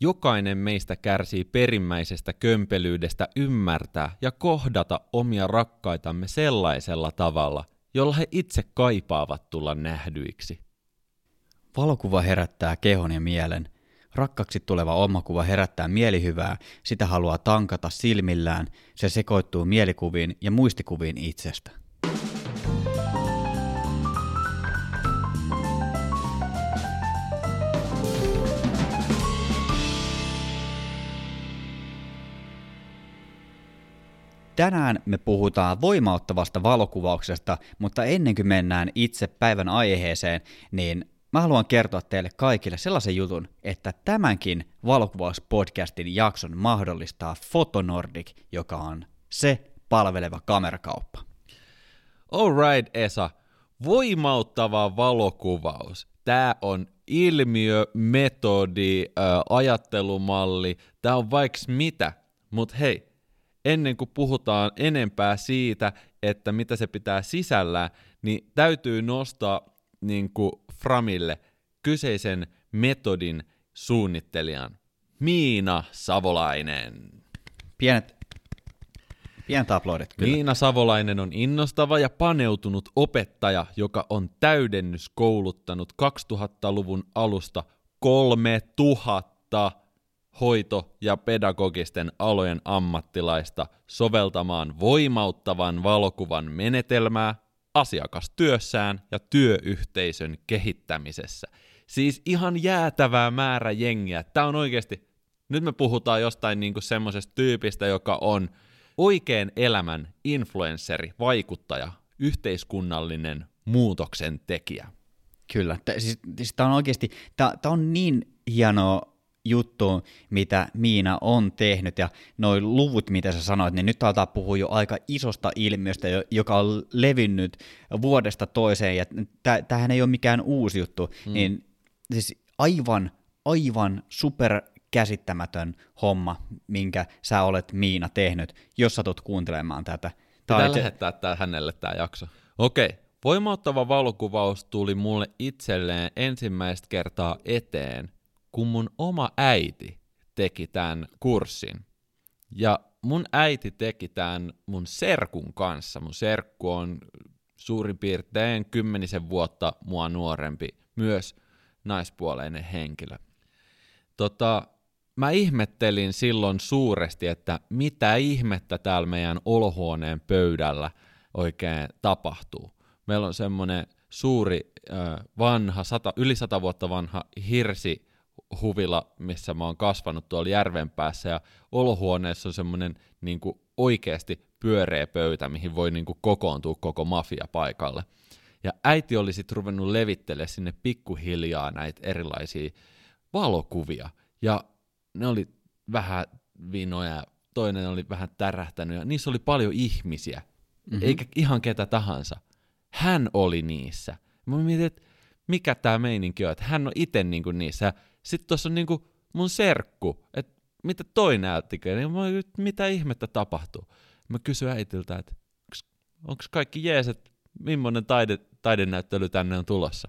Jokainen meistä kärsii perimmäisestä kömpelyydestä ymmärtää ja kohdata omia rakkaitamme sellaisella tavalla, jolla he itse kaipaavat tulla nähdyiksi. Valokuva herättää kehon ja mielen. Rakkaksi tuleva omakuva herättää mielihyvää, sitä haluaa tankata silmillään, se sekoittuu mielikuviin ja muistikuviin itsestä. Tänään me puhutaan voimauttavasta valokuvauksesta, mutta ennen kuin mennään itse päivän aiheeseen, niin mä haluan kertoa teille kaikille sellaisen jutun, että tämänkin valokuvauspodcastin jakson mahdollistaa Fotonordic, joka on se palveleva kamerakauppa. Alright Esa, voimauttava valokuvaus. Tämä on ilmiö, metodi, ajattelumalli, tämä on vaikka mitä. Mutta hei, ennen kuin puhutaan enempää siitä, että mitä se pitää sisällään, niin täytyy nostaa niin kuin Framille kyseisen metodin suunnittelijan Miina Savolainen. Pienet, pienet aplodit kyllä. Miina Savolainen on innostava ja paneutunut opettaja, joka on täydennyskouluttanut 2000-luvun alusta 3000 hoito- ja pedagogisten alojen ammattilaista soveltamaan voimauttavan valokuvan menetelmää asiakastyössään ja työyhteisön kehittämisessä. Siis ihan jäätävää määrä jengiä. Tämä on oikeasti, nyt me puhutaan jostain niinku semmoisesta tyypistä, joka on oikean elämän influensseri, vaikuttaja, yhteiskunnallinen muutoksen tekijä. Kyllä, T- siis, siis tämä on oikeasti, tämä on niin hienoa juttu, mitä Miina on tehnyt, ja noin luvut, mitä sä sanoit, niin nyt aletaan puhua jo aika isosta ilmiöstä, joka on levinnyt vuodesta toiseen, ja tämähän ei ole mikään uusi juttu, mm. niin siis aivan, aivan super käsittämätön homma, minkä sä olet Miina tehnyt, jos sä tulet kuuntelemaan tätä. Pitää Tää lähettää tää hänelle tämä jakso. Okei, voimauttava valokuvaus tuli mulle itselleen ensimmäistä kertaa eteen, kun mun oma äiti teki tämän kurssin. Ja mun äiti teki tämän mun serkun kanssa. Mun serkku on suurin piirtein kymmenisen vuotta mua nuorempi, myös naispuoleinen henkilö. Tota, mä ihmettelin silloin suuresti, että mitä ihmettä täällä meidän olohuoneen pöydällä oikein tapahtuu. Meillä on semmoinen suuri, vanha, sata, yli sata vuotta vanha hirsi huvila, missä mä oon kasvanut tuolla järven päässä, ja olohuoneessa on semmoinen niin oikeasti pyöreä pöytä, mihin voi niin kuin kokoontua koko mafia paikalle. Ja äiti oli sitten ruvennut levittelemään sinne pikkuhiljaa näitä erilaisia valokuvia, ja ne oli vähän vinoja, toinen oli vähän tärähtänyt, ja niissä oli paljon ihmisiä, mm-hmm. eikä ihan ketä tahansa. Hän oli niissä. Mä mietin, että mikä tämä meininki on, että hän on itse niinku niissä, sitten tuossa on niinku mun serkku, että mitä toi näyttikö, niin mä, mitä ihmettä tapahtuu. Mä kysyin äitiltä, että onko kaikki jees, että millainen taide, taidenäyttely tänne on tulossa.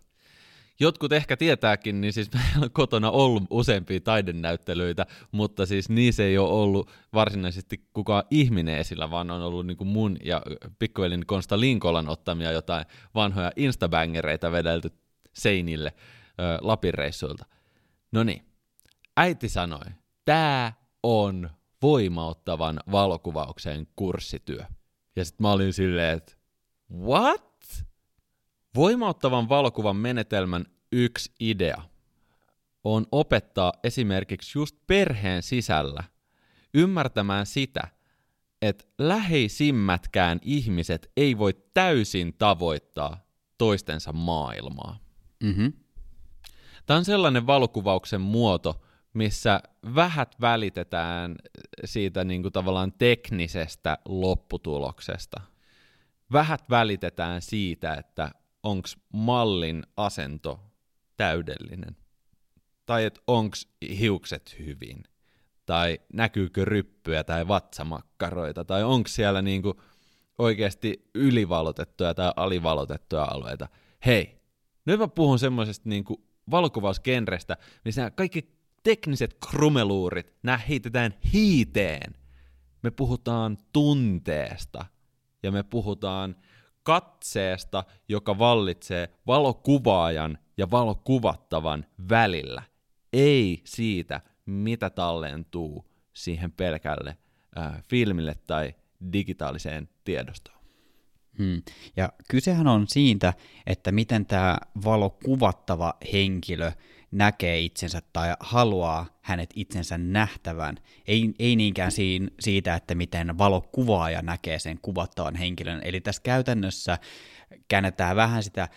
Jotkut ehkä tietääkin, niin siis meillä on kotona ollut useampia taidenäyttelyitä, mutta siis niissä ei ole ollut varsinaisesti kukaan ihminen esillä, vaan on ollut niin kuin mun ja pikkuvelin Konsta Linkolan ottamia jotain vanhoja instabängereitä vedelty seinille ö, Lapin reissuilta. No niin, äiti sanoi, tämä on voimauttavan valokuvauksen kurssityö. Ja sitten mä olin silleen, että what? Voimauttavan valokuvan menetelmän yksi idea on opettaa esimerkiksi just perheen sisällä ymmärtämään sitä, että läheisimmätkään ihmiset ei voi täysin tavoittaa toistensa maailmaa. Mm-hmm. Tämä on sellainen valokuvauksen muoto, missä vähät välitetään siitä niin kuin tavallaan teknisestä lopputuloksesta. Vähät välitetään siitä, että onko mallin asento täydellinen. Tai että onko hiukset hyvin. Tai näkyykö ryppyjä tai vatsamakkaroita. Tai onko siellä niinku oikeasti ylivalotettuja tai alivalotettuja alueita. Hei, nyt mä puhun semmoisesta niinku valokuvausgenrestä, missä kaikki tekniset krumeluurit, nämä heitetään hiiteen. Me puhutaan tunteesta ja me puhutaan katseesta, joka vallitsee valokuvaajan ja valokuvattavan välillä. Ei siitä, mitä tallentuu siihen pelkälle äh, filmille tai digitaaliseen tiedostoon. Hmm. Ja kysehän on siitä, että miten tämä valokuvattava henkilö näkee itsensä tai haluaa hänet itsensä nähtävän. Ei, ei niinkään siin, siitä, että miten valokuvaaja näkee sen kuvattavan henkilön. Eli tässä käytännössä käännetään vähän sitä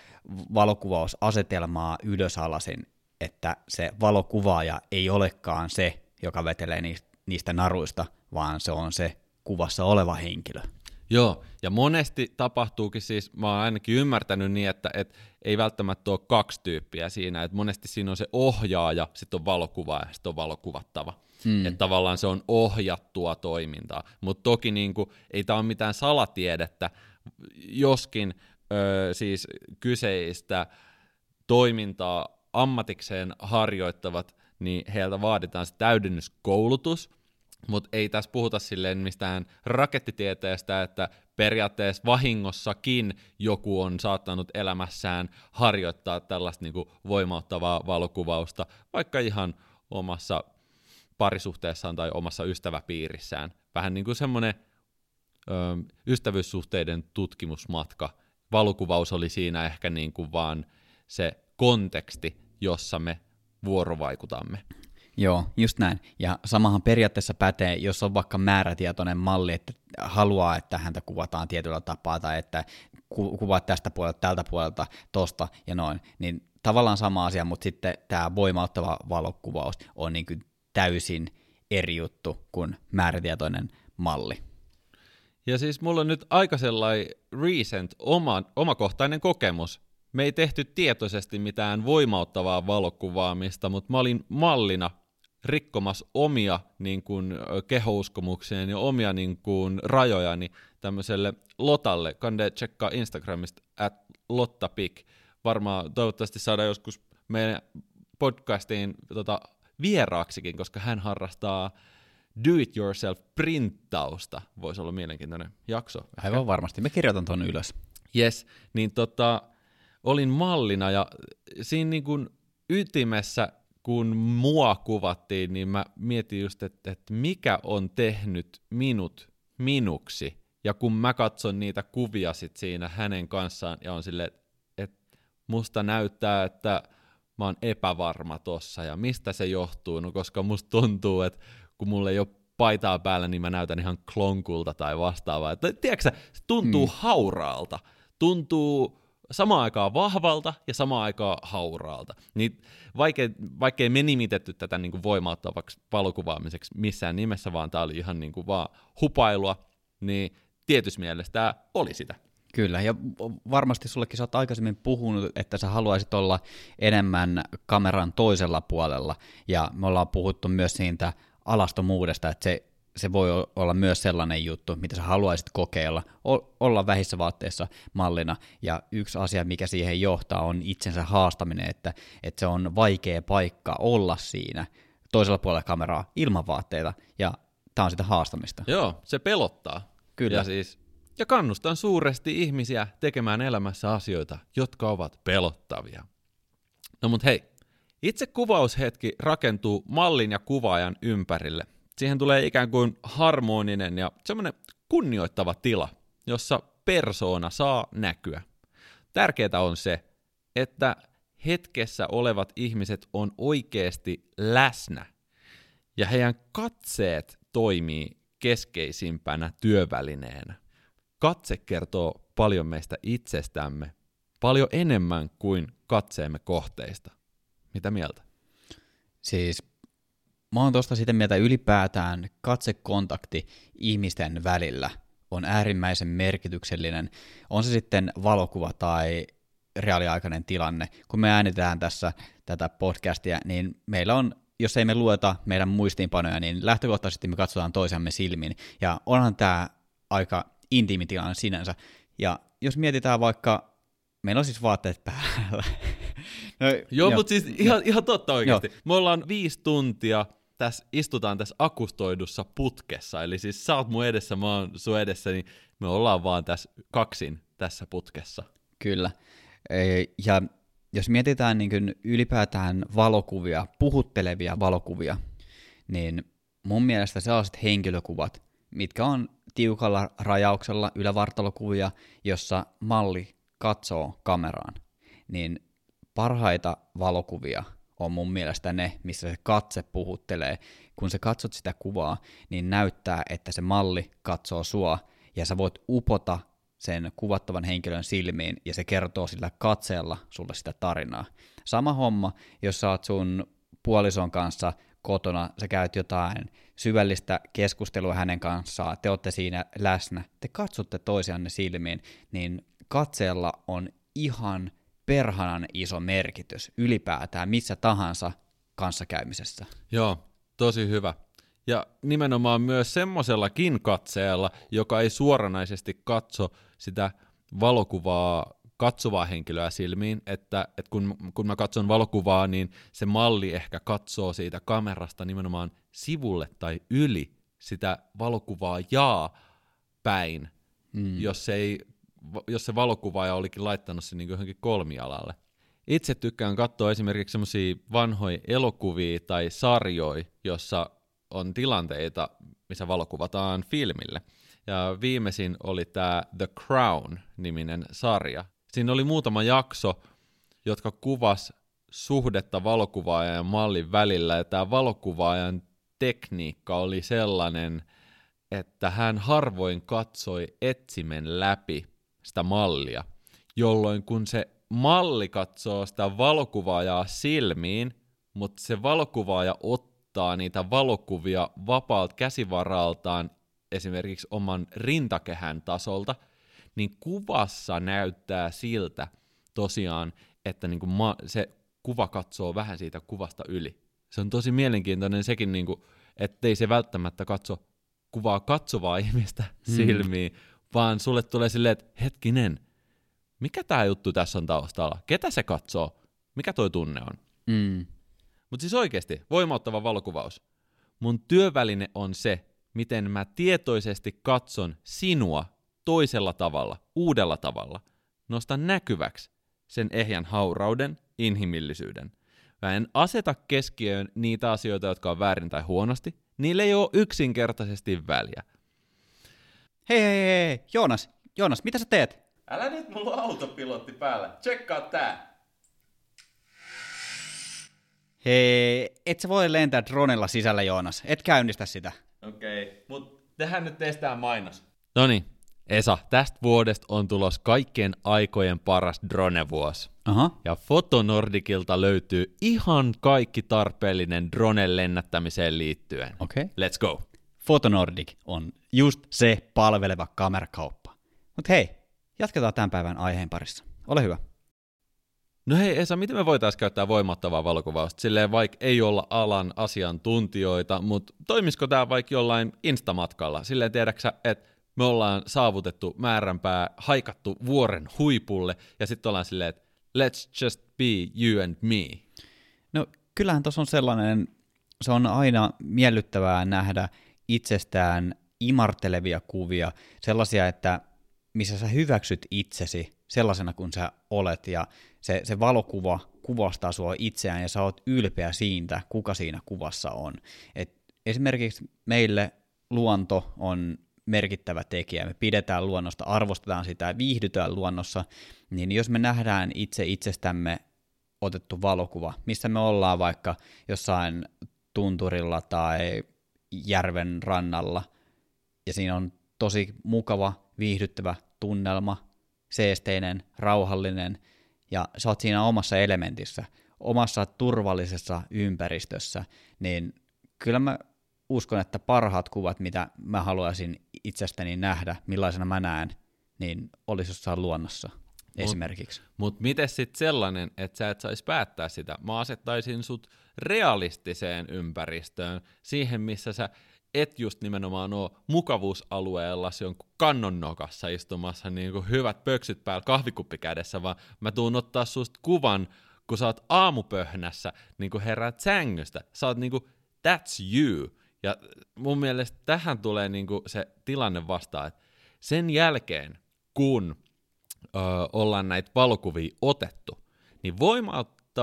valokuvausasetelmaa ylösalasin, että se valokuvaaja ei olekaan se, joka vetelee niistä naruista, vaan se on se kuvassa oleva henkilö. Joo, ja monesti tapahtuukin siis, mä oon ainakin ymmärtänyt niin, että et ei välttämättä ole kaksi tyyppiä siinä, että monesti siinä on se ohjaaja, sitten on valokuva ja sitten on valokuvattava. Hmm. Että tavallaan se on ohjattua toimintaa, mutta toki niin kuin, ei tämä ole mitään salatiedettä, joskin ö, siis kyseistä toimintaa ammatikseen harjoittavat, niin heiltä vaaditaan se täydennyskoulutus, mutta ei tässä puhuta silleen mistään rakettitieteestä, että periaatteessa vahingossakin joku on saattanut elämässään harjoittaa tällaista niin kuin voimauttavaa valokuvausta, vaikka ihan omassa parisuhteessaan tai omassa ystäväpiirissään. Vähän niin kuin semmoinen ystävyyssuhteiden tutkimusmatka. Valokuvaus oli siinä ehkä niin kuin vaan se konteksti, jossa me vuorovaikutamme. Joo, just näin. Ja samahan periaatteessa pätee, jos on vaikka määrätietoinen malli, että haluaa, että häntä kuvataan tietyllä tapaa tai että ku- kuvaat tästä puolelta, tältä puolelta, tosta ja noin, niin tavallaan sama asia, mutta sitten tämä voimauttava valokuvaus on niin kuin täysin eri juttu kuin määrätietoinen malli. Ja siis mulla on nyt aika sellainen recent oma, omakohtainen kokemus. Me ei tehty tietoisesti mitään voimauttavaa valokuvaamista, mutta mä olin mallina rikkomas omia niin kuin, kehouskomuksia ja omia niin kuin, rajojani tämmöiselle Lotalle. Kande tsekkaa Instagramista at lottapik. Varmaan toivottavasti saadaan joskus meidän podcastiin tota, vieraaksikin, koska hän harrastaa do-it-yourself-printtausta. Voisi olla mielenkiintoinen jakso. Aivan varmasti. Me kirjoitan tuon ylös. Yes, niin tota, olin mallina ja siinä niin kuin ytimessä kun mua kuvattiin, niin mä mietin just, että, että mikä on tehnyt minut minuksi. Ja kun mä katson niitä kuvia sit siinä hänen kanssaan ja on silleen, että musta näyttää, että mä oon epävarma tossa ja mistä se johtuu, no koska musta tuntuu, että kun mulla ei ole paitaa päällä, niin mä näytän ihan klonkulta tai vastaavaa. Tiedätkö se tuntuu mm. hauraalta, tuntuu samaan aikaan vahvalta ja samaan aikaan hauraalta. Niin vaikea, vaikkei me nimitetty tätä niin kuin voimauttavaksi valokuvaamiseksi missään nimessä, vaan tämä oli ihan niin kuin vaan hupailua, niin tietyssä mielessä tämä oli sitä. Kyllä, ja varmasti sullekin sä oot aikaisemmin puhunut, että sä haluaisit olla enemmän kameran toisella puolella, ja me ollaan puhuttu myös siitä alastomuudesta, että se se voi olla myös sellainen juttu, mitä sä haluaisit kokeilla, olla vähissä vaatteissa mallina, ja yksi asia, mikä siihen johtaa, on itsensä haastaminen, että, että se on vaikea paikka olla siinä toisella puolella kameraa ilman vaatteita, ja tämä on sitä haastamista. Joo, se pelottaa. Kyllä. Ja, siis, ja kannustan suuresti ihmisiä tekemään elämässä asioita, jotka ovat pelottavia. No mut hei, itse kuvaushetki rakentuu mallin ja kuvaajan ympärille – siihen tulee ikään kuin harmoninen ja semmoinen kunnioittava tila, jossa persoona saa näkyä. Tärkeää on se, että hetkessä olevat ihmiset on oikeasti läsnä ja heidän katseet toimii keskeisimpänä työvälineenä. Katse kertoo paljon meistä itsestämme, paljon enemmän kuin katseemme kohteista. Mitä mieltä? Siis Mä oon tosta sitä mieltä ylipäätään katsekontakti ihmisten välillä on äärimmäisen merkityksellinen. On se sitten valokuva tai reaaliaikainen tilanne. Kun me äänitään tässä tätä podcastia, niin meillä on, jos ei me lueta meidän muistiinpanoja, niin lähtökohtaisesti me katsotaan toisiamme silmin. Ja onhan tämä aika intiimi tilanne sinänsä. Ja jos mietitään vaikka, meillä on siis vaatteet päällä, No, Joo, mutta siis ihan, ihan totta oikeasti. Joo. Me ollaan viisi tuntia, tässä, istutaan tässä akustoidussa putkessa, eli siis sä oot mun edessä, mä oon sun edessä, niin me ollaan vaan tässä kaksin tässä putkessa. Kyllä. Ja jos mietitään niin kuin ylipäätään valokuvia, puhuttelevia valokuvia, niin mun mielestä sellaiset henkilökuvat, mitkä on tiukalla rajauksella ylävartalokuvia, jossa malli katsoo kameraan, niin parhaita valokuvia on mun mielestä ne, missä se katse puhuttelee. Kun sä katsot sitä kuvaa, niin näyttää, että se malli katsoo sua, ja sä voit upota sen kuvattavan henkilön silmiin, ja se kertoo sillä katseella sulle sitä tarinaa. Sama homma, jos sä oot sun puolison kanssa kotona, sä käyt jotain syvällistä keskustelua hänen kanssaan, te olette siinä läsnä, te katsotte toisianne silmiin, niin katseella on ihan perhanan iso merkitys ylipäätään missä tahansa kanssakäymisessä. Joo, tosi hyvä. Ja nimenomaan myös semmoisellakin katseella, joka ei suoranaisesti katso sitä valokuvaa katsovaa henkilöä silmiin, että, että kun, kun mä katson valokuvaa, niin se malli ehkä katsoo siitä kamerasta nimenomaan sivulle tai yli sitä valokuvaa jaa päin, mm. jos, ei, jos se valokuvaaja olikin laittanut sen niin johonkin kolmialalle. Itse tykkään katsoa esimerkiksi semmoisia vanhoja elokuvia tai sarjoja, jossa on tilanteita, missä valokuvataan filmille. Ja viimeisin oli tämä The Crown-niminen sarja. Siinä oli muutama jakso, jotka kuvas suhdetta valokuvaajan ja mallin välillä, ja tämä valokuvaajan tekniikka oli sellainen, että hän harvoin katsoi etsimen läpi sitä mallia, jolloin kun se malli katsoo sitä valokuvaajaa silmiin, mutta se valokuvaaja ottaa niitä valokuvia vapaalta käsivaraltaan esimerkiksi oman rintakehän tasolta, niin kuvassa näyttää siltä tosiaan, että niin kuin ma- se kuva katsoo vähän siitä kuvasta yli. Se on tosi mielenkiintoinen sekin, niin kuin, ettei se välttämättä katso kuvaa katsovaa ihmistä hmm. silmiin, vaan sulle tulee silleen, että hetkinen, mikä tämä juttu tässä on taustalla? Ketä se katsoo? Mikä toi tunne on? Mm. Mutta siis oikeasti, voimauttava valokuvaus. Mun työväline on se, miten mä tietoisesti katson sinua toisella tavalla, uudella tavalla. Nostan näkyväksi sen ehjän haurauden, inhimillisyyden. Mä en aseta keskiöön niitä asioita, jotka on väärin tai huonosti. Niille ei ole yksinkertaisesti väliä. Hei, hei, hei, Joonas, Joonas, mitä sä teet? Älä nyt mulla on autopilotti päällä. Tsekkaa tää. Hei, et sä voi lentää dronella sisällä, Joonas. Et käynnistä sitä. Okei, okay, mut tehdään nyt teistä mainos. Noni, Esa, tästä vuodesta on tulos kaikkien aikojen paras drone-vuosi. Aha. Ja Fotonordikilta löytyy ihan kaikki tarpeellinen dronen lennättämiseen liittyen. Okei. Okay. Let's go. Fotonordic on just se palveleva kamerakauppa. Mutta hei, jatketaan tämän päivän aiheen parissa. Ole hyvä. No hei Esa, miten me voitaisiin käyttää voimattavaa valokuvausta? Silleen vaikka ei olla alan asiantuntijoita, mutta toimisiko tämä vaikka jollain instamatkalla? Silleen tiedäksä, että me ollaan saavutettu määränpää, haikattu vuoren huipulle, ja sitten ollaan silleen, että let's just be you and me. No kyllähän tuossa on sellainen, se on aina miellyttävää nähdä itsestään imartelevia kuvia, sellaisia, että missä sä hyväksyt itsesi sellaisena kuin sä olet, ja se, se valokuva kuvastaa sua itseään, ja sä oot ylpeä siitä, kuka siinä kuvassa on. Et esimerkiksi meille luonto on merkittävä tekijä. Me pidetään luonnosta, arvostetaan sitä ja viihdytään luonnossa, niin jos me nähdään itse itsestämme otettu valokuva, missä me ollaan vaikka jossain tunturilla tai järven rannalla, ja siinä on tosi mukava, viihdyttävä tunnelma, seesteinen, rauhallinen, ja sä oot siinä omassa elementissä, omassa turvallisessa ympäristössä, niin kyllä mä uskon, että parhaat kuvat, mitä mä haluaisin itsestäni nähdä, millaisena mä näen, niin olisi jossain luonnossa mut, esimerkiksi. Mutta miten sitten sellainen, että sä et saisi päättää sitä? Mä asettaisin sut realistiseen ympäristöön, siihen missä sä et just nimenomaan ole mukavuusalueella jonkun kannon nokassa istumassa niin kuin hyvät pöksyt päällä kahvikuppi kädessä, vaan mä tuun ottaa susta kuvan kun sä oot aamupöhnässä, niin kun heräät sängystä, sä oot niin kuin, that's you. Ja mun mielestä tähän tulee niin kuin se tilanne vastaan, että sen jälkeen, kun ö, ollaan näitä valokuvia otettu, niin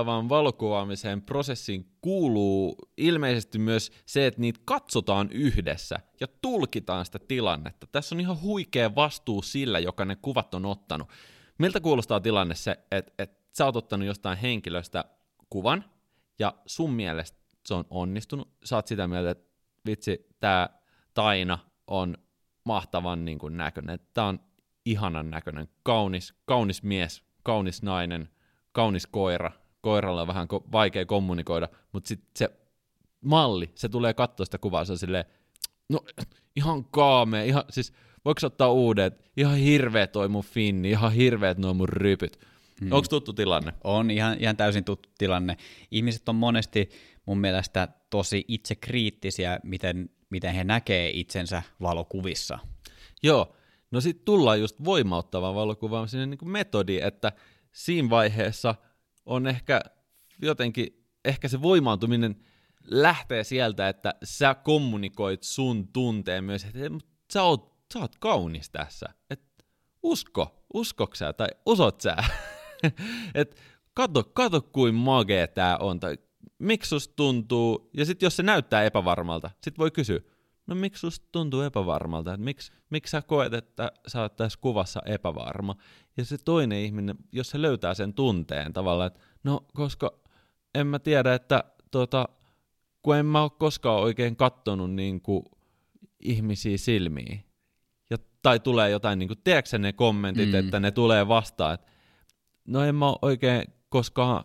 voimauttavan valokuvaamisen prosessiin kuuluu ilmeisesti myös se, että niitä katsotaan yhdessä ja tulkitaan sitä tilannetta. Tässä on ihan huikea vastuu sillä, joka ne kuvat on ottanut. Miltä kuulostaa tilanne se, että, että sä oot ottanut jostain henkilöstä kuvan, ja sun mielestä se on onnistunut, sä oot sitä mieltä, että vitsi, tää Taina on mahtavan niin kuin näköinen, tää on ihanan näköinen, kaunis, kaunis mies, kaunis nainen, kaunis koira, koiralla on vähän ko- vaikea kommunikoida, mutta sitten se malli, se tulee katsoa sitä kuvaa, se on silleen, no ihan kaamea, ihan, siis voiko ottaa uudet, ihan hirveä toi mun finni, ihan hirveät nuo mun rypyt. Hmm. Onko tuttu tilanne? On ihan, ihan täysin tuttu tilanne. Ihmiset on monesti mun mielestä tosi itsekriittisiä, miten, miten he näkee itsensä valokuvissa. Joo, no sitten tullaan just voimauttavan valokuvaamisen niin kuin metodi, että siinä vaiheessa on ehkä jotenkin, ehkä se voimaantuminen lähtee sieltä, että sä kommunikoit sun tunteen myös, että sä oot, sä oot kaunis tässä, että usko, uskoksä tai usot sä, että kato, kato kuin magee tää on, tai miksi tuntuu, ja sitten jos se näyttää epävarmalta, sit voi kysyä, no miksi susta tuntuu epävarmalta, että miksi, miksi sä koet, että sä oot tässä kuvassa epävarma. Ja se toinen ihminen, jos se löytää sen tunteen tavallaan, että no koska en mä tiedä, että tota, kun en mä ole koskaan oikein kattonut niin kuin ihmisiä silmiin. Ja, tai tulee jotain, niin kuin, tiedätkö ne kommentit, mm. että ne tulee vastaan, että no en mä ole oikein koskaan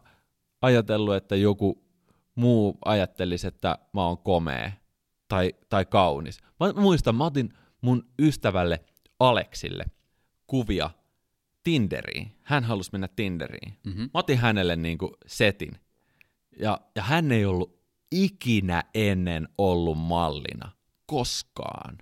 ajatellut, että joku muu ajattelisi, että mä oon komea tai, tai kaunis. Mä muistan, mä otin mun ystävälle Aleksille kuvia Tinderiin. Hän halusi mennä Tinderiin. Mm-hmm. Mä otin hänelle niin kuin setin. Ja, ja hän ei ollut ikinä ennen ollut mallina. Koskaan.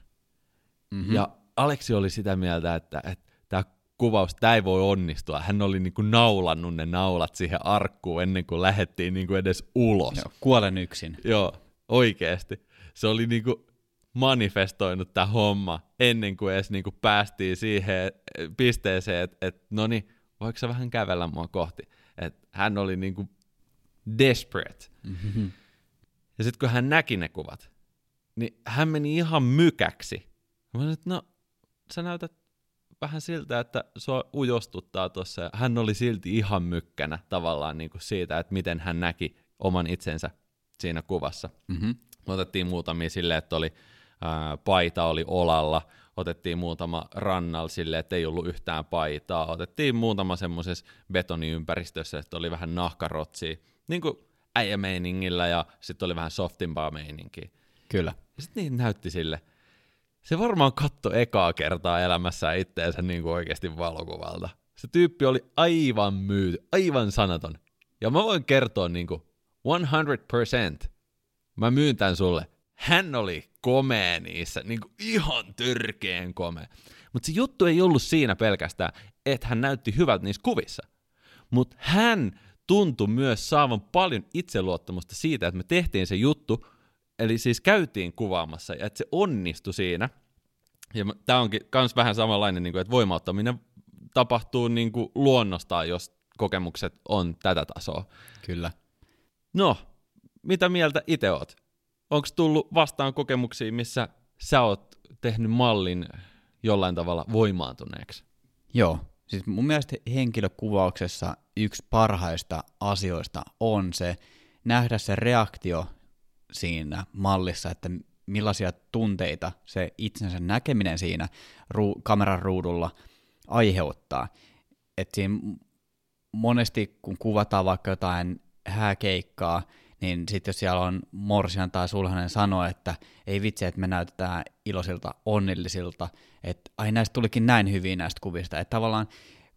Mm-hmm. Ja Aleksi oli sitä mieltä, että, että tämä kuvaus, tämä ei voi onnistua. Hän oli niin kuin naulannut ne naulat siihen arkkuun ennen kuin lähdettiin niin kuin edes ulos. Joo, kuolen yksin. Joo, oikeasti. Se oli niin kuin manifestoinut tämä homma ennen kuin edes niin kuin päästiin siihen pisteeseen, että et, no niin, voiko sä vähän kävellä mua kohti? Et hän oli niin kuin desperate. Mm-hmm. Ja sitten kun hän näki ne kuvat, niin hän meni ihan mykäksi. Mä sanoin, että no, sä näytät vähän siltä, että sua ujostuttaa tuossa. Hän oli silti ihan mykkänä tavallaan niin kuin siitä, että miten hän näki oman itsensä siinä kuvassa. Mm-hmm. Otettiin muutamia silleen, että oli ää, paita oli olalla, otettiin muutama rannal sille, että ei ollut yhtään paitaa, otettiin muutama semmoisessa betoniympäristössä, että oli vähän nahkarotsia, niin kuin äijämeiningillä ja sitten oli vähän softimpaa meininkiä. Kyllä. Sitten niin näytti sille. Se varmaan katto ekaa kertaa elämässä itteensä niin kuin oikeasti valokuvalta. Se tyyppi oli aivan myyty, aivan sanaton. Ja mä voin kertoa niin kuin 100%. Mä myyn tän sulle. Hän oli komea niissä, niin kuin ihan törkeen komea. Mutta se juttu ei ollut siinä pelkästään, että hän näytti hyvältä niissä kuvissa. Mutta hän tuntui myös saavan paljon itseluottamusta siitä, että me tehtiin se juttu, eli siis käytiin kuvaamassa, ja että se onnistui siinä. Ja tämä onkin myös vähän samanlainen, niin kuin, että voimauttaminen tapahtuu niin kuin luonnostaan, jos kokemukset on tätä tasoa. Kyllä. No, mitä mieltä itse oot? Onko tullut vastaan kokemuksia, missä sä oot tehnyt mallin jollain tavalla voimaantuneeksi? Joo, siis mun mielestä henkilökuvauksessa yksi parhaista asioista on se nähdä se reaktio siinä mallissa, että millaisia tunteita se itsensä näkeminen siinä ru- kameran ruudulla aiheuttaa. Et siinä monesti kun kuvataan vaikka jotain hääkeikkaa, niin sitten jos siellä on morsian tai sulhanen sanoo, että ei vitsi, että me näytetään iloisilta, onnellisilta, että ai näistä tulikin näin hyvin näistä kuvista, että tavallaan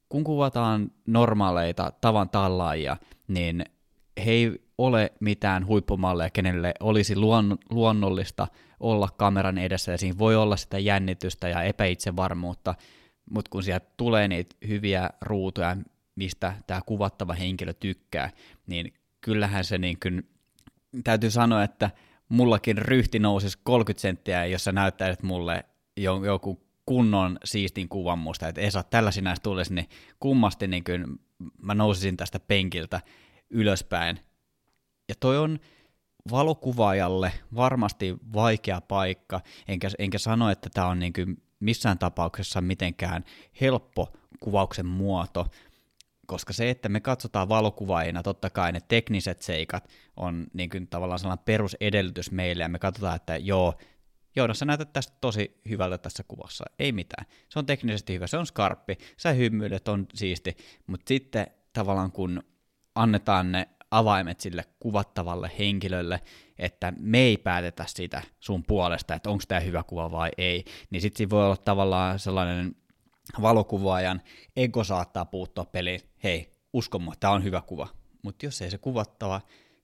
kun kuvataan normaaleita tavan tallaajia, niin he ei ole mitään huippumalleja, kenelle olisi luon, luonnollista olla kameran edessä, ja siinä voi olla sitä jännitystä ja epäitsevarmuutta, mutta kun sieltä tulee niitä hyviä ruutuja, mistä tämä kuvattava henkilö tykkää, niin kyllähän se niin kuin, täytyy sanoa, että mullakin ryhti nousisi 30 senttiä, jos sä näyttäisit mulle joku kunnon siistin kuvan musta, että Esa, tällaisia näistä tulisi, niin kummasti niin kuin mä nousisin tästä penkiltä ylöspäin. Ja toi on valokuvaajalle varmasti vaikea paikka, enkä, enkä sano, että tämä on niin kuin missään tapauksessa mitenkään helppo kuvauksen muoto, koska se, että me katsotaan valokuvaajina, totta kai ne tekniset seikat on niin kuin tavallaan sellainen perusedellytys meille, ja me katsotaan, että joo, Joonas, sä näytät tästä tosi hyvältä tässä kuvassa. Ei mitään. Se on teknisesti hyvä, se on skarppi, sä hymyilet, on siisti, mutta sitten tavallaan kun annetaan ne avaimet sille kuvattavalle henkilölle, että me ei päätetä sitä sun puolesta, että onko tämä hyvä kuva vai ei, niin sitten siinä voi olla tavallaan sellainen valokuvaajan ego saattaa puuttua peliin, hei, usko mua, tämä on hyvä kuva. Mutta jos ei se kuvattava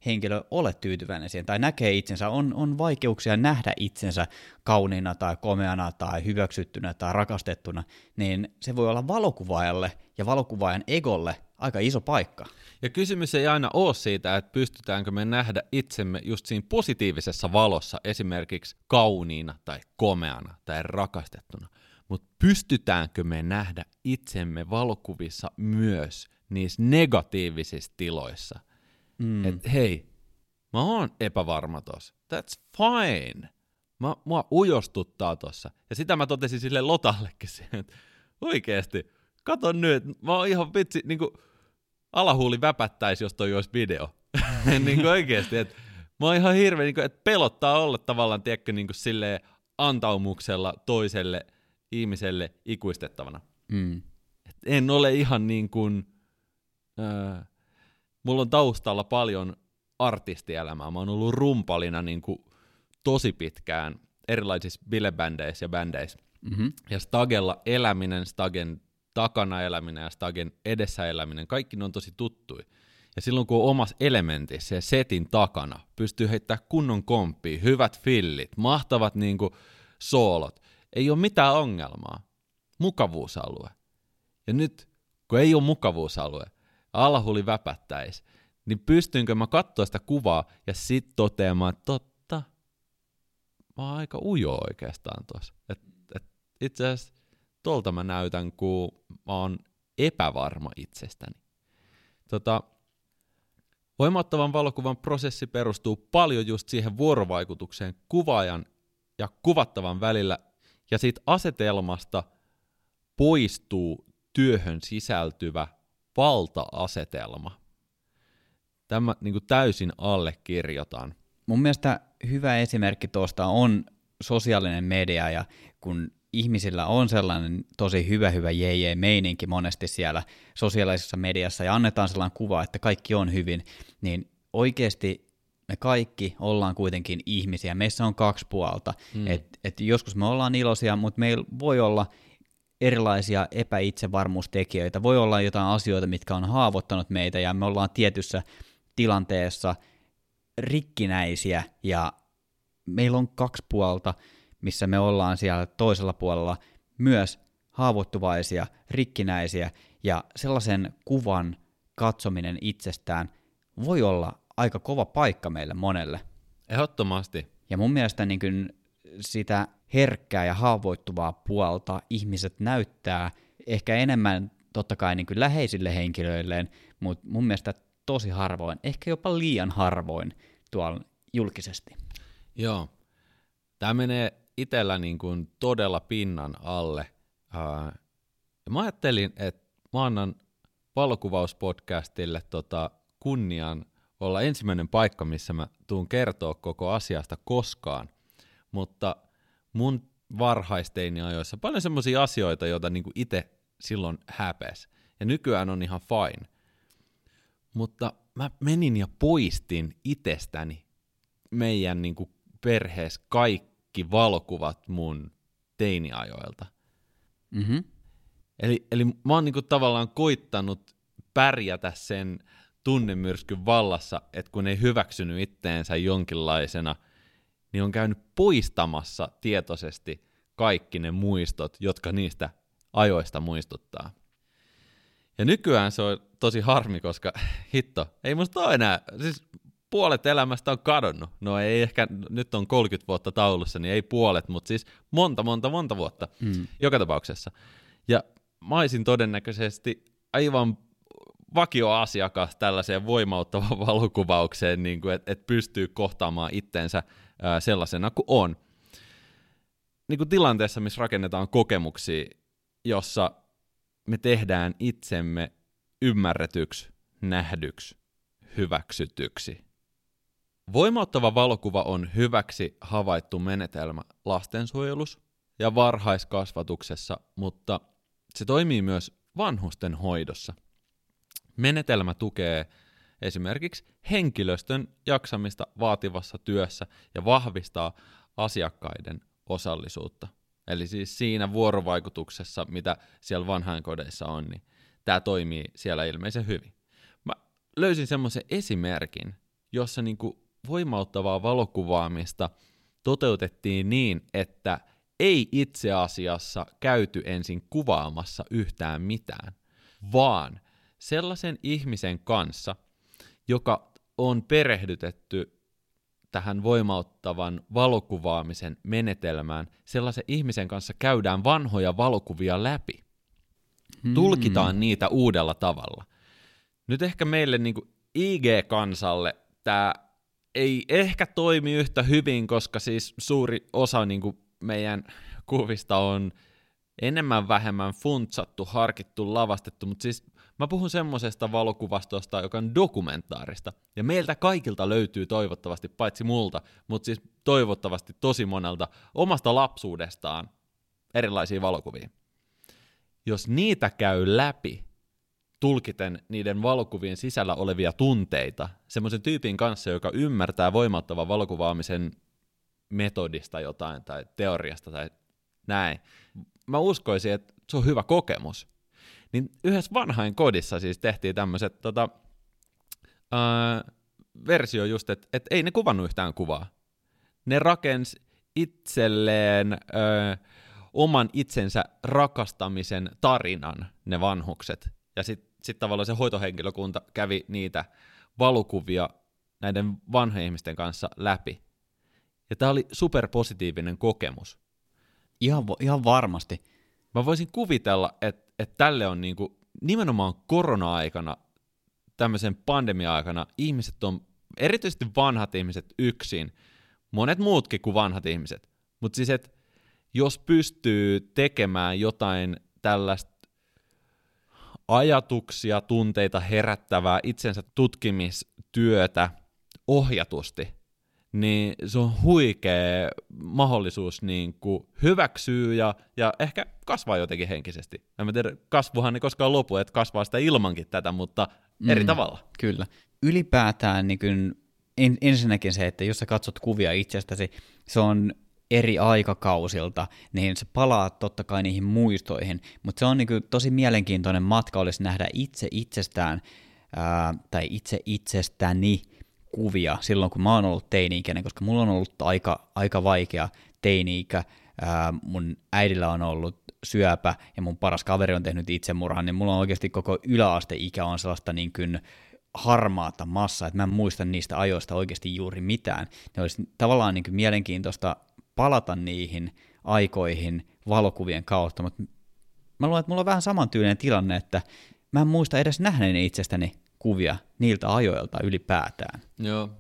henkilö ole tyytyväinen siihen tai näkee itsensä, on, on vaikeuksia nähdä itsensä kauniina tai komeana tai hyväksyttynä tai rakastettuna, niin se voi olla valokuvaajalle ja valokuvaajan egolle aika iso paikka. Ja kysymys ei aina ole siitä, että pystytäänkö me nähdä itsemme just siinä positiivisessa valossa, esimerkiksi kauniina tai komeana tai rakastettuna, mutta pystytäänkö me nähdä itsemme valokuvissa myös niissä negatiivisissa tiloissa – Mm. Että hei, mä oon epävarma tossa. That's fine. Mä, mua ujostuttaa tossa. Ja sitä mä totesin sille Lotallekin että oikeesti, kato nyt, mä oon ihan vitsi, niinku alahuuli väpättäisi, jos toi olisi video. niinku oikeesti, että mä oon ihan hirveä, niinku, että pelottaa olla tavallaan, tiedätkö, niinku silleen antaumuksella toiselle ihmiselle ikuistettavana. Mm. Et en ole ihan niin kuin, äh, mulla on taustalla paljon artistielämää. Mä oon ollut rumpalina niin kuin tosi pitkään erilaisissa bilebändeissä ja bändeissä. Mm-hmm. Ja Stagella eläminen, Stagen takana eläminen ja Stagen edessä eläminen, kaikki ne on tosi tuttui. Ja silloin kun on omassa elementissä ja setin takana, pystyy heittämään kunnon komppia, hyvät fillit, mahtavat niin kuin soolot, ei ole mitään ongelmaa. Mukavuusalue. Ja nyt, kun ei ole mukavuusalue, alhuli väpättäisi, niin pystynkö mä katsoa sitä kuvaa ja sitten toteamaan, että totta, mä oon aika ujo oikeastaan tuossa. Et, et itse asiassa tolta mä näytän, kun mä oon epävarma itsestäni. Tota, voimattavan valokuvan prosessi perustuu paljon just siihen vuorovaikutukseen kuvaajan ja kuvattavan välillä, ja siitä asetelmasta poistuu työhön sisältyvä valta-asetelma. Tämä niin kuin täysin allekirjoitan. Mun mielestä hyvä esimerkki tuosta on sosiaalinen media ja kun ihmisillä on sellainen tosi hyvä, hyvä jee meininki monesti siellä sosiaalisessa mediassa ja annetaan sellainen kuva, että kaikki on hyvin, niin oikeasti me kaikki ollaan kuitenkin ihmisiä. Meissä on kaksi puolta. Mm. Et, et joskus me ollaan iloisia, mutta meillä voi olla erilaisia epäitsevarmuustekijöitä. Voi olla jotain asioita, mitkä on haavoittanut meitä ja me ollaan tietyssä tilanteessa rikkinäisiä ja meillä on kaksi puolta, missä me ollaan siellä toisella puolella myös haavoittuvaisia, rikkinäisiä ja sellaisen kuvan katsominen itsestään voi olla aika kova paikka meille monelle. Ehdottomasti. Ja mun mielestä niin kuin sitä herkkää ja haavoittuvaa puolta ihmiset näyttää ehkä enemmän totta kai niin kuin läheisille henkilöilleen, mutta mun mielestä tosi harvoin, ehkä jopa liian harvoin tuolla julkisesti. Joo. Tämä menee itsellä niin kuin todella pinnan alle. Ja mä ajattelin, että mä annan valokuvauspodcastille tota kunnian olla ensimmäinen paikka, missä mä tuun kertoa koko asiasta koskaan. Mutta mun varhaisteini-ajoissa paljon semmoisia asioita, joita niinku itse silloin häpes. Ja nykyään on ihan fine. Mutta mä menin ja poistin itsestäni meidän niinku perheessä kaikki valokuvat mun teiniajoilta. Mm-hmm. Eli, eli mä oon niinku tavallaan koittanut pärjätä sen tunnemyrskyn vallassa, että kun ei hyväksynyt itteensä jonkinlaisena – niin on käynyt poistamassa tietoisesti kaikki ne muistot, jotka niistä ajoista muistuttaa. Ja nykyään se on tosi harmi, koska hitto, ei musta ole enää, siis puolet elämästä on kadonnut. No ei ehkä, nyt on 30 vuotta taulussa, niin ei puolet, mutta siis monta, monta, monta vuotta mm. joka tapauksessa. Ja mä olisin todennäköisesti aivan vakioasiakas tällaiseen voimauttavaan valokuvaukseen, niin että et pystyy kohtaamaan itsensä ää, sellaisena kuin on. Niin kuin tilanteessa, missä rakennetaan kokemuksia, jossa me tehdään itsemme ymmärretyksi, nähdyksi, hyväksytyksi. Voimauttava valokuva on hyväksi havaittu menetelmä lastensuojelus ja varhaiskasvatuksessa, mutta se toimii myös vanhusten hoidossa. Menetelmä tukee esimerkiksi henkilöstön jaksamista vaativassa työssä ja vahvistaa asiakkaiden osallisuutta. Eli siis siinä vuorovaikutuksessa, mitä siellä vanhainkodeissa on, niin tämä toimii siellä ilmeisen hyvin. Mä löysin semmoisen esimerkin, jossa niinku voimauttavaa valokuvaamista toteutettiin niin, että ei itse asiassa käyty ensin kuvaamassa yhtään mitään, vaan sellaisen ihmisen kanssa, joka on perehdytetty tähän voimauttavan valokuvaamisen menetelmään, sellaisen ihmisen kanssa käydään vanhoja valokuvia läpi. Hmm. Tulkitaan niitä uudella tavalla. Nyt ehkä meille niin IG-kansalle tämä ei ehkä toimi yhtä hyvin, koska siis suuri osa niin kuin meidän kuvista on enemmän vähemmän funtsattu, harkittu, lavastettu, mutta siis mä puhun semmoisesta valokuvastosta, joka on dokumentaarista. Ja meiltä kaikilta löytyy toivottavasti, paitsi multa, mutta siis toivottavasti tosi monelta omasta lapsuudestaan erilaisia valokuvia. Jos niitä käy läpi, tulkiten niiden valokuvien sisällä olevia tunteita semmoisen tyypin kanssa, joka ymmärtää voimattavan valokuvaamisen metodista jotain tai teoriasta tai näin. Mä uskoisin, että se on hyvä kokemus. Niin yhdessä vanhain kodissa siis tehtiin tämmöiset tota, äh, versio just, että et ei ne kuvannut yhtään kuvaa. Ne rakens itselleen äh, oman itsensä rakastamisen tarinan, ne vanhukset. Ja sitten sitten tavallaan se hoitohenkilökunta kävi niitä valokuvia näiden vanhojen ihmisten kanssa läpi. Ja tämä oli superpositiivinen kokemus. Ihan, ihan varmasti. Mä voisin kuvitella, että, että tälle on niinku, nimenomaan korona-aikana, tämmöisen pandemia-aikana, ihmiset on, erityisesti vanhat ihmiset yksin, monet muutkin kuin vanhat ihmiset, mutta siis, että jos pystyy tekemään jotain tällaista ajatuksia, tunteita herättävää itsensä tutkimistyötä ohjatusti, niin se on huikea mahdollisuus niin kuin hyväksyä ja, ja ehkä kasvaa jotenkin henkisesti. En mä tiedä, kasvuhan ei koskaan lopu, että kasvaa sitä ilmankin tätä, mutta eri mm, tavalla. Kyllä. Ylipäätään niin kuin, en, ensinnäkin se, että jos sä katsot kuvia itsestäsi, se on eri aikakausilta, niin se palaa totta kai niihin muistoihin, mutta se on niin kuin tosi mielenkiintoinen matka olisi nähdä itse itsestään ää, tai itse itsestäni kuvia silloin, kun mä oon ollut teini-ikäinen, koska mulla on ollut aika, aika vaikea teini-ikä, ää, mun äidillä on ollut syöpä ja mun paras kaveri on tehnyt itsemurhan, niin mulla on oikeasti koko yläasteikä on sellaista niin kuin harmaata massaa, että mä en muista niistä ajoista oikeasti juuri mitään. Ne olisi tavallaan niin kuin mielenkiintoista palata niihin aikoihin valokuvien kautta, mutta mä luulen, että mulla on vähän samantyylinen tilanne, että mä en muista edes nähneeni itsestäni kuvia niiltä ajoilta ylipäätään. Joo,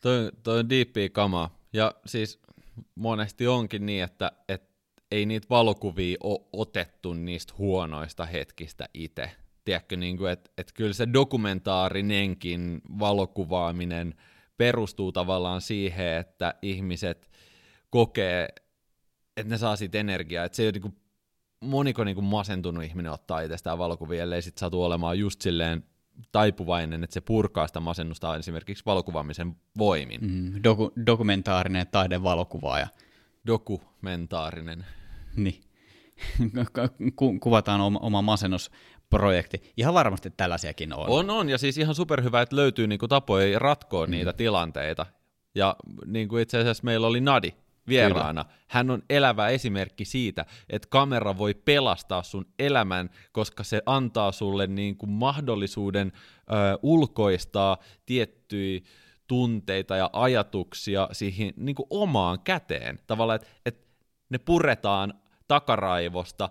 toi, toi on diippiä kama. Ja siis monesti onkin niin, että, että ei niitä valokuvia ole otettu niistä huonoista hetkistä itse. Tiedätkö, niin että, että kyllä se dokumentaarinenkin valokuvaaminen perustuu tavallaan siihen, että ihmiset kokee, että ne saa siitä energiaa, että se ei ole niin kuin, moniko niin kuin masentunut ihminen ottaa itsestään valokuvia, ellei sit satu olemaan just silleen taipuvainen, että se purkaa sitä masennusta esimerkiksi valokuvaamisen voimin. Mm, doku, dokumentaarinen taidevalokuvaaja. Dokumentaarinen. Niin. Ku, kuvataan oma, oma masennusprojekti. Ihan varmasti tällaisiakin on. On, on, ja siis ihan superhyvä, että löytyy niinku tapoja ratkoa mm. niitä tilanteita. Ja niin kuin itse asiassa meillä oli Nadi, vieraana. Kyllä. Hän on elävä esimerkki siitä, että kamera voi pelastaa sun elämän, koska se antaa sulle niin kuin mahdollisuuden ö, ulkoistaa tiettyjä tunteita ja ajatuksia siihen niin kuin omaan käteen. Tavallaan, että et ne puretaan takaraivosta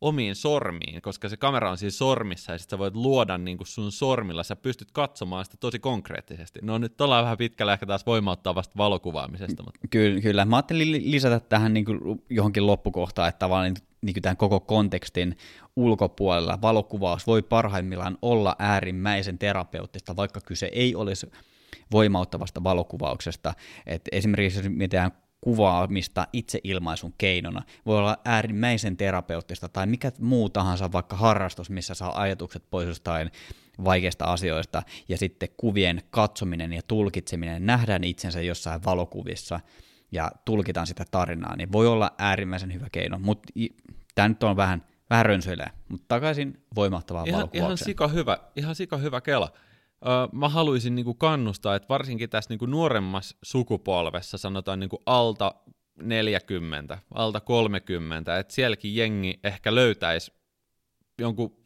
omiin sormiin, koska se kamera on siis sormissa ja sitten sä voit luoda niin kuin sun sormilla, sä pystyt katsomaan sitä tosi konkreettisesti. No nyt ollaan vähän pitkällä ehkä taas vasta valokuvaamisesta. Mutta. Kyllä, kyllä. Mä ajattelin lisätä tähän niin kuin johonkin loppukohtaan, että tavallaan niin kuin tämän koko kontekstin ulkopuolella valokuvaus voi parhaimmillaan olla äärimmäisen terapeuttista, vaikka kyse ei olisi voimauttavasta valokuvauksesta. Et esimerkiksi jos mietitään kuvaamista itseilmaisun keinona. Voi olla äärimmäisen terapeuttista tai mikä muu tahansa vaikka harrastus, missä saa ajatukset pois jostain vaikeista asioista. Ja sitten kuvien katsominen ja tulkitseminen, nähdään itsensä jossain valokuvissa ja tulkitaan sitä tarinaa, niin voi olla äärimmäisen hyvä keino, mutta tämä nyt on vähän, vähän rönsöilee, mutta takaisin voimattavaan ihan, valokuvaukseen. Ihan sika hyvä, ihan sika hyvä kela mä haluaisin niinku kannustaa, että varsinkin tässä niinku nuoremmassa sukupolvessa, sanotaan niinku alta 40, alta 30, että sielläkin jengi ehkä löytäisi jonkun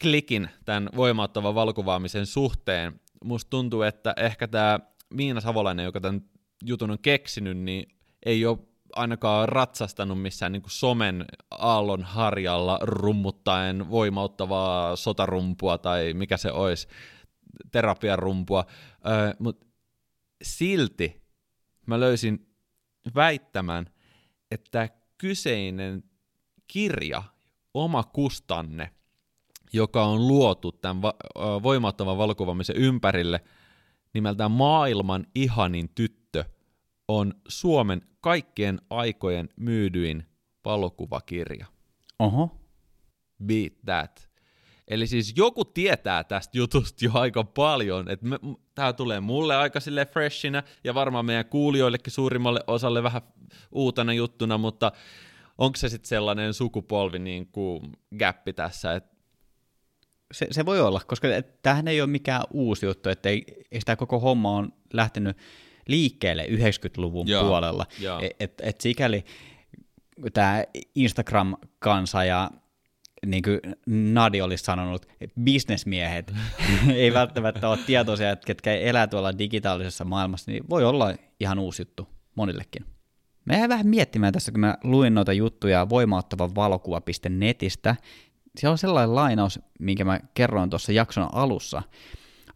klikin tämän voimauttavan valkuvaamisen suhteen. Musta tuntuu, että ehkä tämä Miina Savolainen, joka tämän jutun on keksinyt, niin ei ole ainakaan ratsastanut missään niin somen aallon harjalla rummuttaen voimauttavaa sotarumpua tai mikä se olisi terapiarumpua, öö, mutta silti mä löysin väittämän, että kyseinen kirja, oma kustanne, joka on luotu tämän va- voimattavan valokuvaamisen ympärille, nimeltään Maailman ihanin tyttö, on Suomen kaikkien aikojen myydyin valokuvakirja. Oho. Beat that. Eli siis joku tietää tästä jutusta jo aika paljon, että tämä tulee mulle aika sille freshinä ja varmaan meidän kuulijoillekin suurimmalle osalle vähän uutena juttuna, mutta onko se sitten sellainen sukupolvi niin kuin gappi tässä, että se, se voi olla, koska tämähän ei ole mikään uusi juttu, että ei, ei sitä koko homma on lähtenyt liikkeelle 90-luvun Joo, puolella. Et, et, et sikäli tämä Instagram-kansa ja niin kuin Nadi olisi sanonut, bisnesmiehet ei välttämättä ole tietoisia, että ketkä elää tuolla digitaalisessa maailmassa, niin voi olla ihan uusi juttu monillekin. Mä jäin vähän miettimään tässä, kun mä luin noita juttuja voimauttava valokuva.netistä. Siellä on sellainen lainaus, minkä mä kerroin tuossa jakson alussa,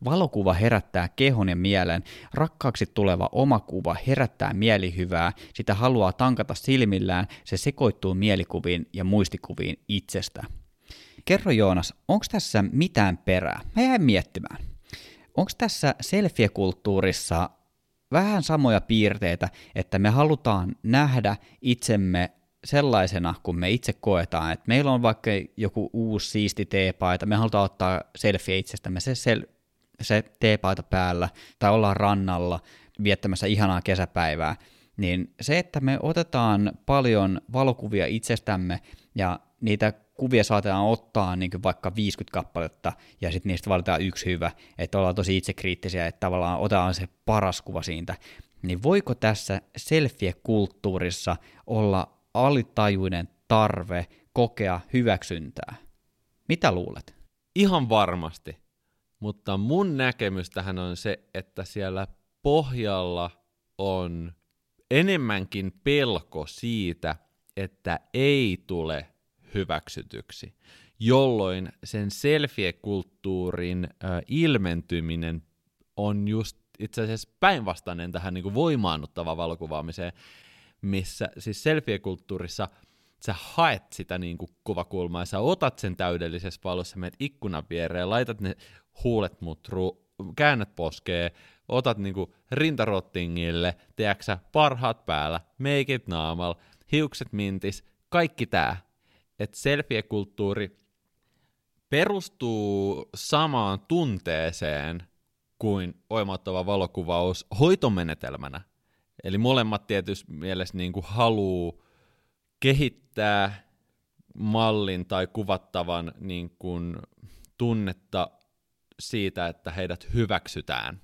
Valokuva herättää kehon ja mielen, rakkaaksi tuleva oma kuva herättää mielihyvää, sitä haluaa tankata silmillään, se sekoittuu mielikuviin ja muistikuviin itsestä. Kerro Joonas, onko tässä mitään perää? Mä jäin miettimään. Onko tässä selfie-kulttuurissa vähän samoja piirteitä, että me halutaan nähdä itsemme sellaisena, kun me itse koetaan, että meillä on vaikka joku uusi siisti teepaita, me halutaan ottaa selfie itsestämme, se sel- se teepaita päällä tai ollaan rannalla viettämässä ihanaa kesäpäivää, niin se, että me otetaan paljon valokuvia itsestämme ja niitä kuvia saatetaan ottaa niin vaikka 50 kappaletta ja sitten niistä valitaan yksi hyvä, että ollaan tosi itsekriittisiä, että tavallaan otetaan se paras kuva siitä, niin voiko tässä selfie-kulttuurissa olla alitajuinen tarve kokea hyväksyntää? Mitä luulet? Ihan varmasti. Mutta mun näkemys tähän on se, että siellä pohjalla on enemmänkin pelko siitä, että ei tule hyväksytyksi, jolloin sen selfie-kulttuurin äh, ilmentyminen on just itse asiassa päinvastainen tähän niin kuin voimaannuttavaan valokuvaamiseen, missä siis selfie-kulttuurissa sä haet sitä niin kuin kuvakulmaa, sä otat sen täydellisessä valossa, menet ikkunan viereen, laitat ne huulet mutru, käännät poskee, otat niinku rintarottingille, tiedäksä, parhaat päällä, make it naamal, hiukset mintis, kaikki tää. Että selfie-kulttuuri perustuu samaan tunteeseen kuin oimattava valokuvaus hoitomenetelmänä. Eli molemmat tietysti mielessä niin kuin haluu kehittää mallin tai kuvattavan niin kuin tunnetta siitä, että heidät hyväksytään.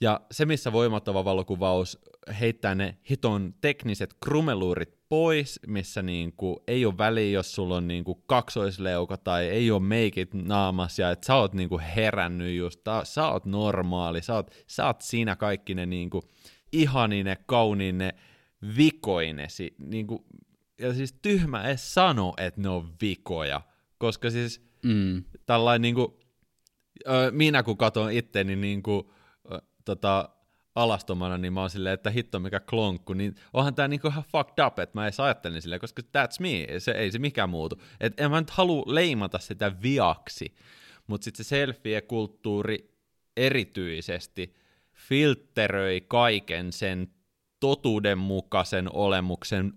Ja se, missä voimattava valokuvaus heittää ne hiton tekniset krumeluurit pois, missä niinku ei ole väliä, jos sulla on niinku kaksoisleuka tai ei ole meikit naamas ja että sä oot niinku herännyt just, ta, sä oot normaali, sä oot, sä oot siinä kaikki ne niinku ihanine, kauniine, vikoinesi, niinku, ja siis tyhmä edes sano, että ne on vikoja, koska siis mm. tällainen niinku, minä kun katon itteni niinku, tota, alastomana, niin mä oon silleen, että hitto mikä klonkku, niin onhan tää niinku ihan fucked up, että mä edes ajattelin silleen, koska that's me, se, ei se mikään muutu. Et en mä nyt halua leimata sitä viaksi, mutta sitten se selfie-kulttuuri erityisesti filteröi kaiken sen totuudenmukaisen olemuksen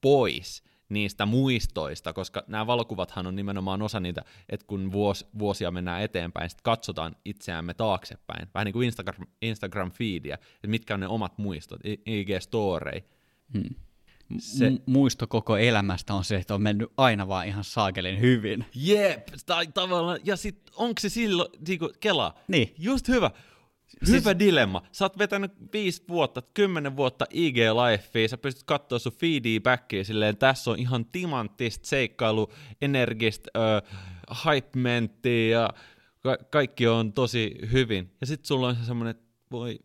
pois niistä muistoista, koska nämä valokuvathan on nimenomaan osa niitä, että kun vuos, vuosia mennään eteenpäin, sitten katsotaan itseämme taaksepäin, vähän niin kuin Instagram, Instagram-feedia, että mitkä on ne omat muistot, IG-storei. Hmm. Se... M- muisto koko elämästä on se, että on mennyt aina vaan ihan saakelin hyvin. Jep, tai tavallaan, ja sitten onko se silloin, niinku, kela, niin. just hyvä, Hyvä siis... dilemma. Sä oot vetänyt viisi vuotta, kymmenen vuotta ig Lifea, sä pystyt katsoa sun feedia backia silleen, tässä on ihan timanttista seikkailu, energistä, äh, hype ja ka- kaikki on tosi hyvin. Ja sit sulla on se semmonen, voi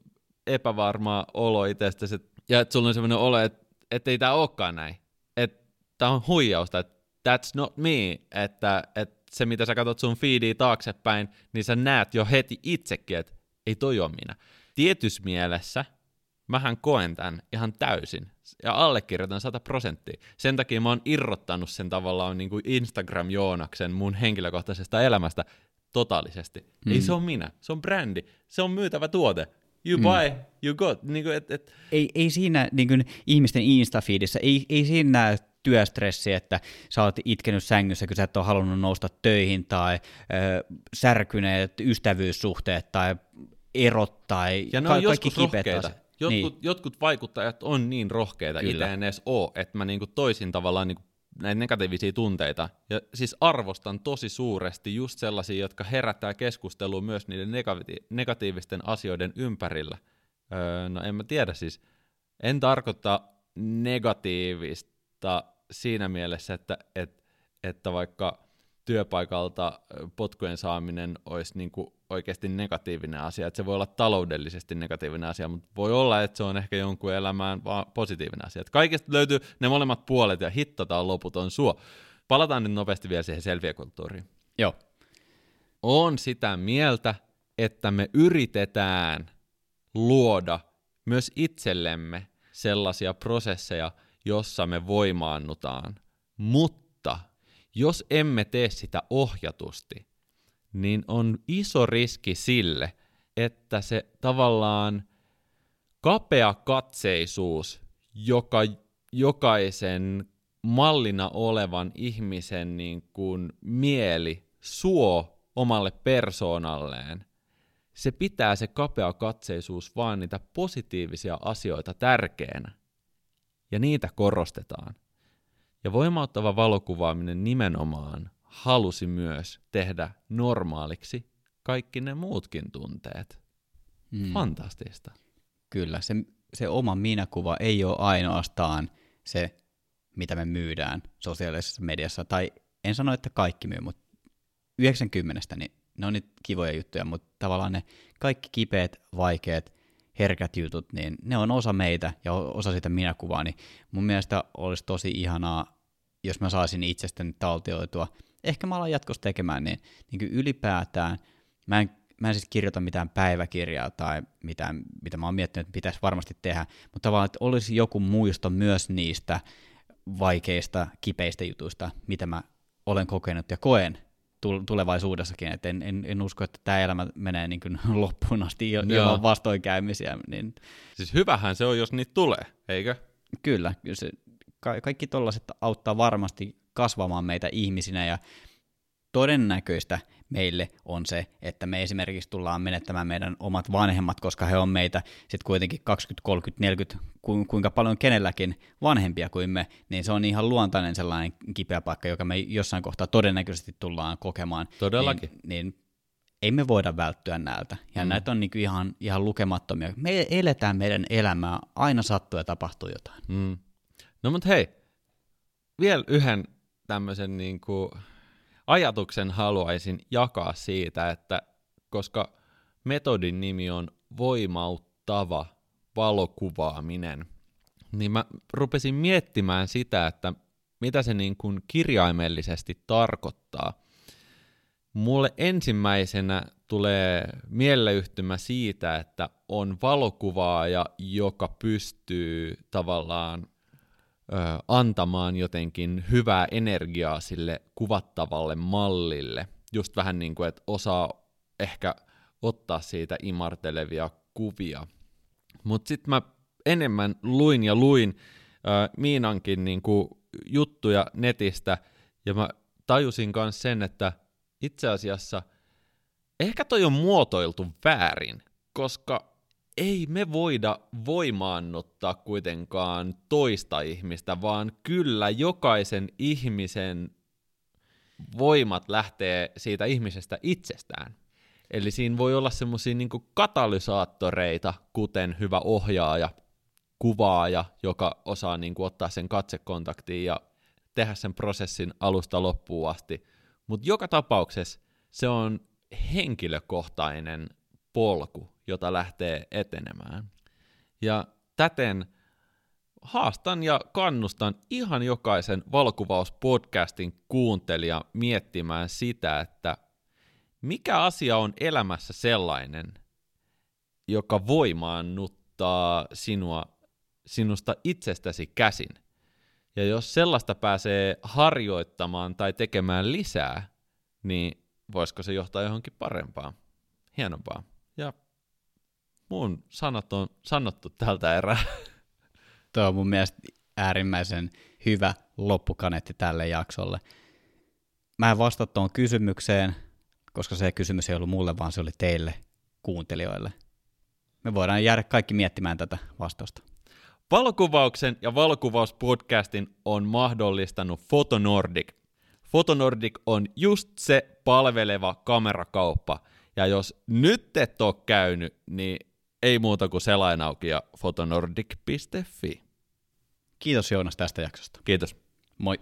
epävarmaa olo itsestäsi, ja että sulla on semmoinen olo, että et ei tää olekaan näin. Että tää on huijausta, että that's not me, että, että se mitä sä katsot sun feedia taaksepäin, niin sä näet jo heti itsekin, että ei toi ole minä. Tietys mielessä mähän koen tämän ihan täysin ja allekirjoitan 100 prosenttia. Sen takia mä oon irrottanut sen tavallaan niin kuin Instagram-joonaksen mun henkilökohtaisesta elämästä totaalisesti. Mm. Ei se on minä, se on brändi, se on myytävä tuote. You mm. buy, you got. Niin kuin, et, et. Ei, ei siinä niin kuin ihmisten Instafeedissä, ei, ei siinä näy työstressi, että sä oot itkenyt sängyssä, kun sä et ole halunnut nousta töihin, tai ö, särkyneet ystävyyssuhteet, tai erot, tai ja ne ka- on kaikki rohkeita. Jotkut, niin. jotkut vaikuttajat on niin rohkeita, itse en edes ole, että mä niinku toisin tavallaan niinku näitä negatiivisia tunteita. Ja siis arvostan tosi suuresti just sellaisia, jotka herättää keskustelua myös niiden negati- negatiivisten asioiden ympärillä. Öö, no en mä tiedä siis. En tarkoita negatiivista siinä mielessä, että, että, että vaikka työpaikalta potkujen saaminen olisi niin kuin oikeasti negatiivinen asia, että se voi olla taloudellisesti negatiivinen asia, mutta voi olla, että se on ehkä jonkun elämään vaan positiivinen asia. Että kaikesta löytyy ne molemmat puolet ja hittataan loputon suo. Palataan nyt nopeasti vielä siihen selviäkulttuuriin. Joo. On sitä mieltä, että me yritetään luoda myös itsellemme sellaisia prosesseja, jossa me voimaannutaan, mutta jos emme tee sitä ohjatusti, niin on iso riski sille, että se tavallaan kapea katseisuus, joka jokaisen mallina olevan ihmisen niin kuin mieli suo omalle persoonalleen, se pitää se kapea katseisuus vaan niitä positiivisia asioita tärkeänä. Ja niitä korostetaan. Ja voimauttava valokuvaaminen nimenomaan halusi myös tehdä normaaliksi kaikki ne muutkin tunteet. Mm. Fantastista. Kyllä, se, se oma minäkuva ei ole ainoastaan se, mitä me myydään sosiaalisessa mediassa, tai en sano, että kaikki myy, mutta 90, niin ne on nyt kivoja juttuja, mutta tavallaan ne kaikki kipeät, vaikeat, herkät jutut, niin ne on osa meitä ja osa sitä minäkuvaa, niin mun mielestä olisi tosi ihanaa, jos mä saisin itsestäni taltioitua – ehkä mä alan jatkossa tekemään, niin, niin kuin ylipäätään mä en, mä en siis kirjoita mitään päiväkirjaa tai mitään, mitä mä oon miettinyt, että pitäisi varmasti tehdä, mutta tavallaan, että olisi joku muisto myös niistä vaikeista, kipeistä jutuista, mitä mä olen kokenut ja koen tulevaisuudessakin, että en, en, en usko, että tämä elämä menee niin kuin loppuun asti ilman vastoinkäymisiä. Niin... Siis hyvähän se on, jos niitä tulee, eikö? Kyllä, se, ka- kaikki tollaiset auttaa varmasti kasvamaan meitä ihmisinä ja todennäköistä meille on se, että me esimerkiksi tullaan menettämään meidän omat vanhemmat, koska he on meitä sitten kuitenkin 20, 30, 40, kuinka paljon kenelläkin vanhempia kuin me, niin se on ihan luontainen sellainen kipeä paikka, joka me jossain kohtaa todennäköisesti tullaan kokemaan. Todellakin. Niin, niin ei me voida välttyä näiltä. Ja mm. näitä on niin ihan, ihan lukemattomia. Me eletään meidän elämää, aina sattuu ja tapahtuu jotain. Mm. No mutta hei, vielä yhden tämmöisen niin kuin ajatuksen haluaisin jakaa siitä, että koska metodin nimi on voimauttava valokuvaaminen, niin mä rupesin miettimään sitä, että mitä se niin kuin kirjaimellisesti tarkoittaa. Mulle ensimmäisenä tulee mieleyhtymä siitä, että on valokuvaaja, joka pystyy tavallaan ö, antamaan jotenkin hyvää energiaa sille kuvattavalle mallille. Just vähän niin kuin, että osaa ehkä ottaa siitä imartelevia kuvia. Mutta sitten mä enemmän luin ja luin ö, Miinankin niin kuin juttuja netistä, ja mä tajusin myös sen, että itse asiassa ehkä toi on muotoiltu väärin, koska ei me voida voimaannuttaa kuitenkaan toista ihmistä, vaan kyllä jokaisen ihmisen voimat lähtee siitä ihmisestä itsestään. Eli siinä voi olla semmoisia niin katalysaattoreita, kuten hyvä ohjaaja, kuvaaja, joka osaa niin kuin, ottaa sen katsekontaktiin ja tehdä sen prosessin alusta loppuun asti. Mutta joka tapauksessa se on henkilökohtainen polku, jota lähtee etenemään. Ja täten haastan ja kannustan ihan jokaisen valokuvauspodcastin kuuntelija miettimään sitä, että mikä asia on elämässä sellainen, joka voimaannuttaa sinua, sinusta itsestäsi käsin. Ja jos sellaista pääsee harjoittamaan tai tekemään lisää, niin voisiko se johtaa johonkin parempaan, hienompaa. Mun sanat on sanottu tältä erää. Tuo on mun mielestä äärimmäisen hyvä loppukaneetti tälle jaksolle. Mä en vasta tuon kysymykseen, koska se kysymys ei ollut mulle, vaan se oli teille kuuntelijoille. Me voidaan jäädä kaikki miettimään tätä vastausta. Valokuvauksen ja valokuvauspodcastin on mahdollistanut Fotonordic. Fotonordic on just se palveleva kamerakauppa. Ja jos nyt et ole käynyt, niin ei muuta kuin selain auki ja fotonordic.fi. Kiitos Joonas tästä jaksosta. Kiitos. Moi.